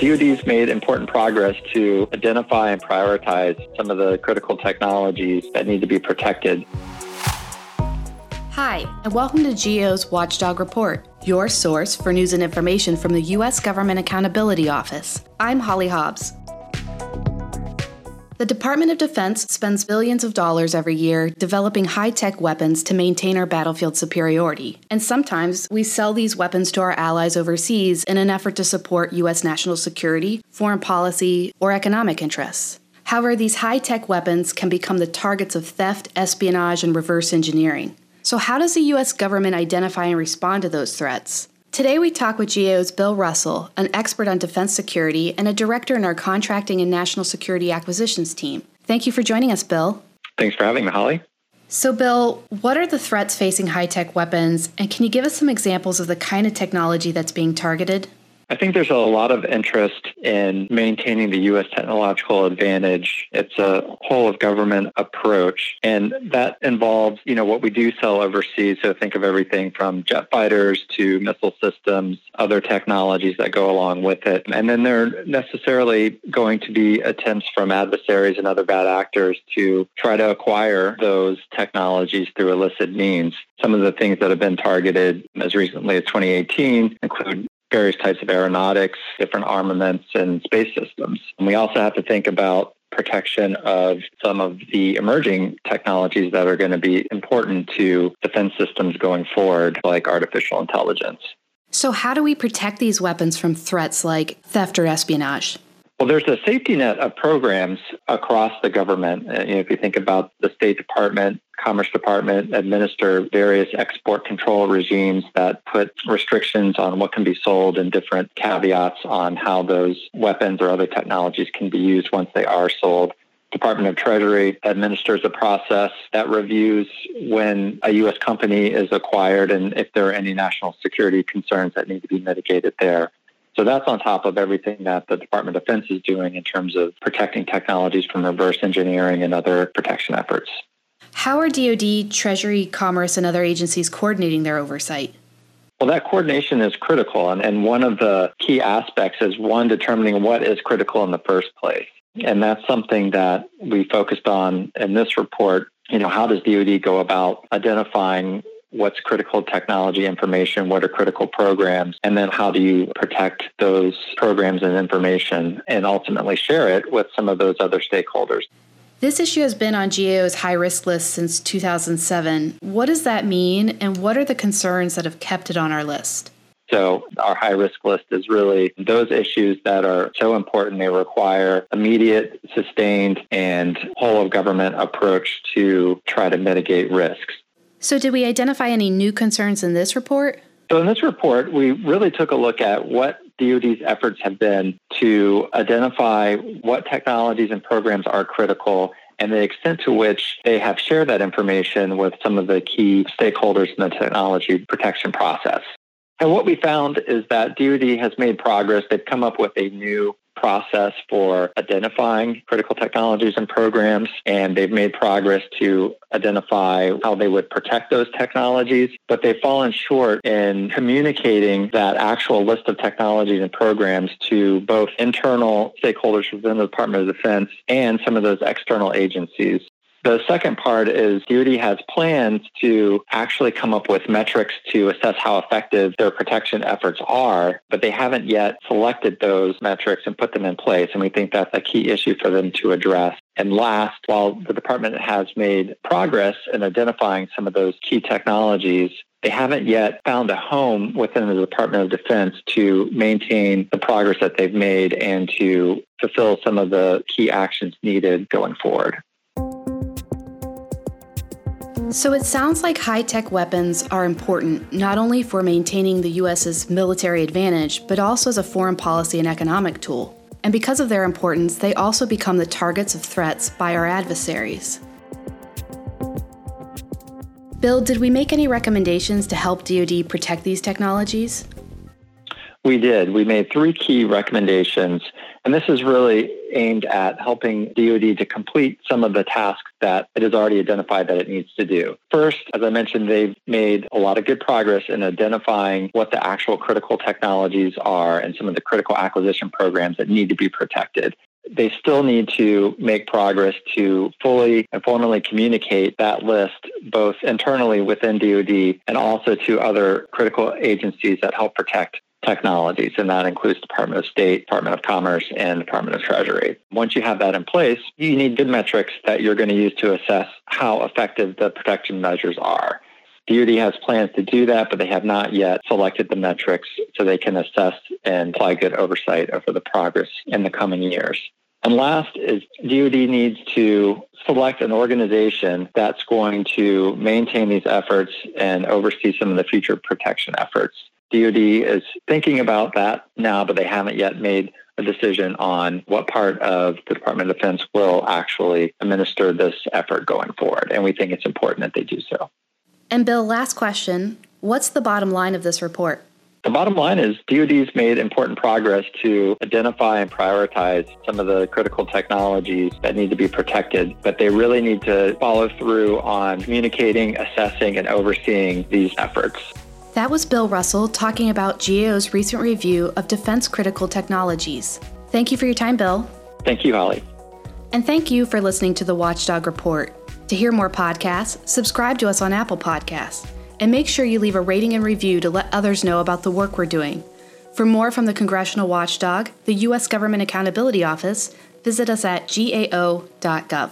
DoD's made important progress to identify and prioritize some of the critical technologies that need to be protected. Hi, and welcome to GAO's Watchdog Report, your source for news and information from the U.S. Government Accountability Office. I'm Holly Hobbs. The Department of Defense spends billions of dollars every year developing high tech weapons to maintain our battlefield superiority. And sometimes we sell these weapons to our allies overseas in an effort to support U.S. national security, foreign policy, or economic interests. However, these high tech weapons can become the targets of theft, espionage, and reverse engineering. So, how does the U.S. government identify and respond to those threats? Today, we talk with GAO's Bill Russell, an expert on defense security and a director in our contracting and national security acquisitions team. Thank you for joining us, Bill. Thanks for having me, Holly. So, Bill, what are the threats facing high tech weapons, and can you give us some examples of the kind of technology that's being targeted? I think there's a lot of interest in maintaining the U.S. technological advantage. It's a whole of government approach, and that involves, you know, what we do sell overseas. So think of everything from jet fighters to missile systems, other technologies that go along with it. And then there are necessarily going to be attempts from adversaries and other bad actors to try to acquire those technologies through illicit means. Some of the things that have been targeted as recently as 2018 include various types of aeronautics, different armaments, and space systems. And we also have to think about protection of some of the emerging technologies that are going to be important to defense systems going forward, like artificial intelligence. So, how do we protect these weapons from threats like theft or espionage? Well, there's a safety net of programs across the government. Uh, you know, if you think about the State Department, Commerce Department administer various export control regimes that put restrictions on what can be sold and different caveats on how those weapons or other technologies can be used once they are sold. Department of Treasury administers a process that reviews when a U.S. company is acquired and if there are any national security concerns that need to be mitigated there. So that's on top of everything that the Department of Defense is doing in terms of protecting technologies from reverse engineering and other protection efforts. How are DoD, Treasury, Commerce, and other agencies coordinating their oversight? Well, that coordination is critical. And, and one of the key aspects is one, determining what is critical in the first place. And that's something that we focused on in this report. You know, how does DoD go about identifying what's critical technology information, what are critical programs, and then how do you protect those programs and information and ultimately share it with some of those other stakeholders. This issue has been on GAO's high risk list since 2007. What does that mean, and what are the concerns that have kept it on our list? So, our high risk list is really those issues that are so important they require immediate, sustained, and whole of government approach to try to mitigate risks. So, did we identify any new concerns in this report? So, in this report, we really took a look at what DoD's efforts have been to identify what technologies and programs are critical and the extent to which they have shared that information with some of the key stakeholders in the technology protection process. And what we found is that DoD has made progress. They've come up with a new process for identifying critical technologies and programs, and they've made progress to identify how they would protect those technologies, but they've fallen short in communicating that actual list of technologies and programs to both internal stakeholders within the Department of Defense and some of those external agencies. The second part is DoD has plans to actually come up with metrics to assess how effective their protection efforts are, but they haven't yet selected those metrics and put them in place. And we think that's a key issue for them to address. And last, while the department has made progress in identifying some of those key technologies, they haven't yet found a home within the Department of Defense to maintain the progress that they've made and to fulfill some of the key actions needed going forward. So it sounds like high tech weapons are important not only for maintaining the U.S.'s military advantage, but also as a foreign policy and economic tool. And because of their importance, they also become the targets of threats by our adversaries. Bill, did we make any recommendations to help DoD protect these technologies? We did. We made three key recommendations, And this is really aimed at helping DoD to complete some of the tasks that it has already identified that it needs to do. First, as I mentioned, they've made a lot of good progress in identifying what the actual critical technologies are and some of the critical acquisition programs that need to be protected they still need to make progress to fully and formally communicate that list both internally within DoD and also to other critical agencies that help protect technologies, and that includes Department of State, Department of Commerce, and Department of Treasury. Once you have that in place, you need good metrics that you're going to use to assess how effective the protection measures are. DoD has plans to do that, but they have not yet selected the metrics so they can assess and apply good oversight over the progress in the coming years. And last is DoD needs to select an organization that's going to maintain these efforts and oversee some of the future protection efforts. DoD is thinking about that now, but they haven't yet made a decision on what part of the Department of Defense will actually administer this effort going forward. And we think it's important that they do so. And Bill, last question. What's the bottom line of this report? The bottom line is DoD's made important progress to identify and prioritize some of the critical technologies that need to be protected, but they really need to follow through on communicating, assessing, and overseeing these efforts. That was Bill Russell talking about GAO's recent review of defense critical technologies. Thank you for your time, Bill. Thank you, Holly. And thank you for listening to the Watchdog Report. To hear more podcasts, subscribe to us on Apple Podcasts. And make sure you leave a rating and review to let others know about the work we're doing. For more from the Congressional Watchdog, the U.S. Government Accountability Office, visit us at gao.gov.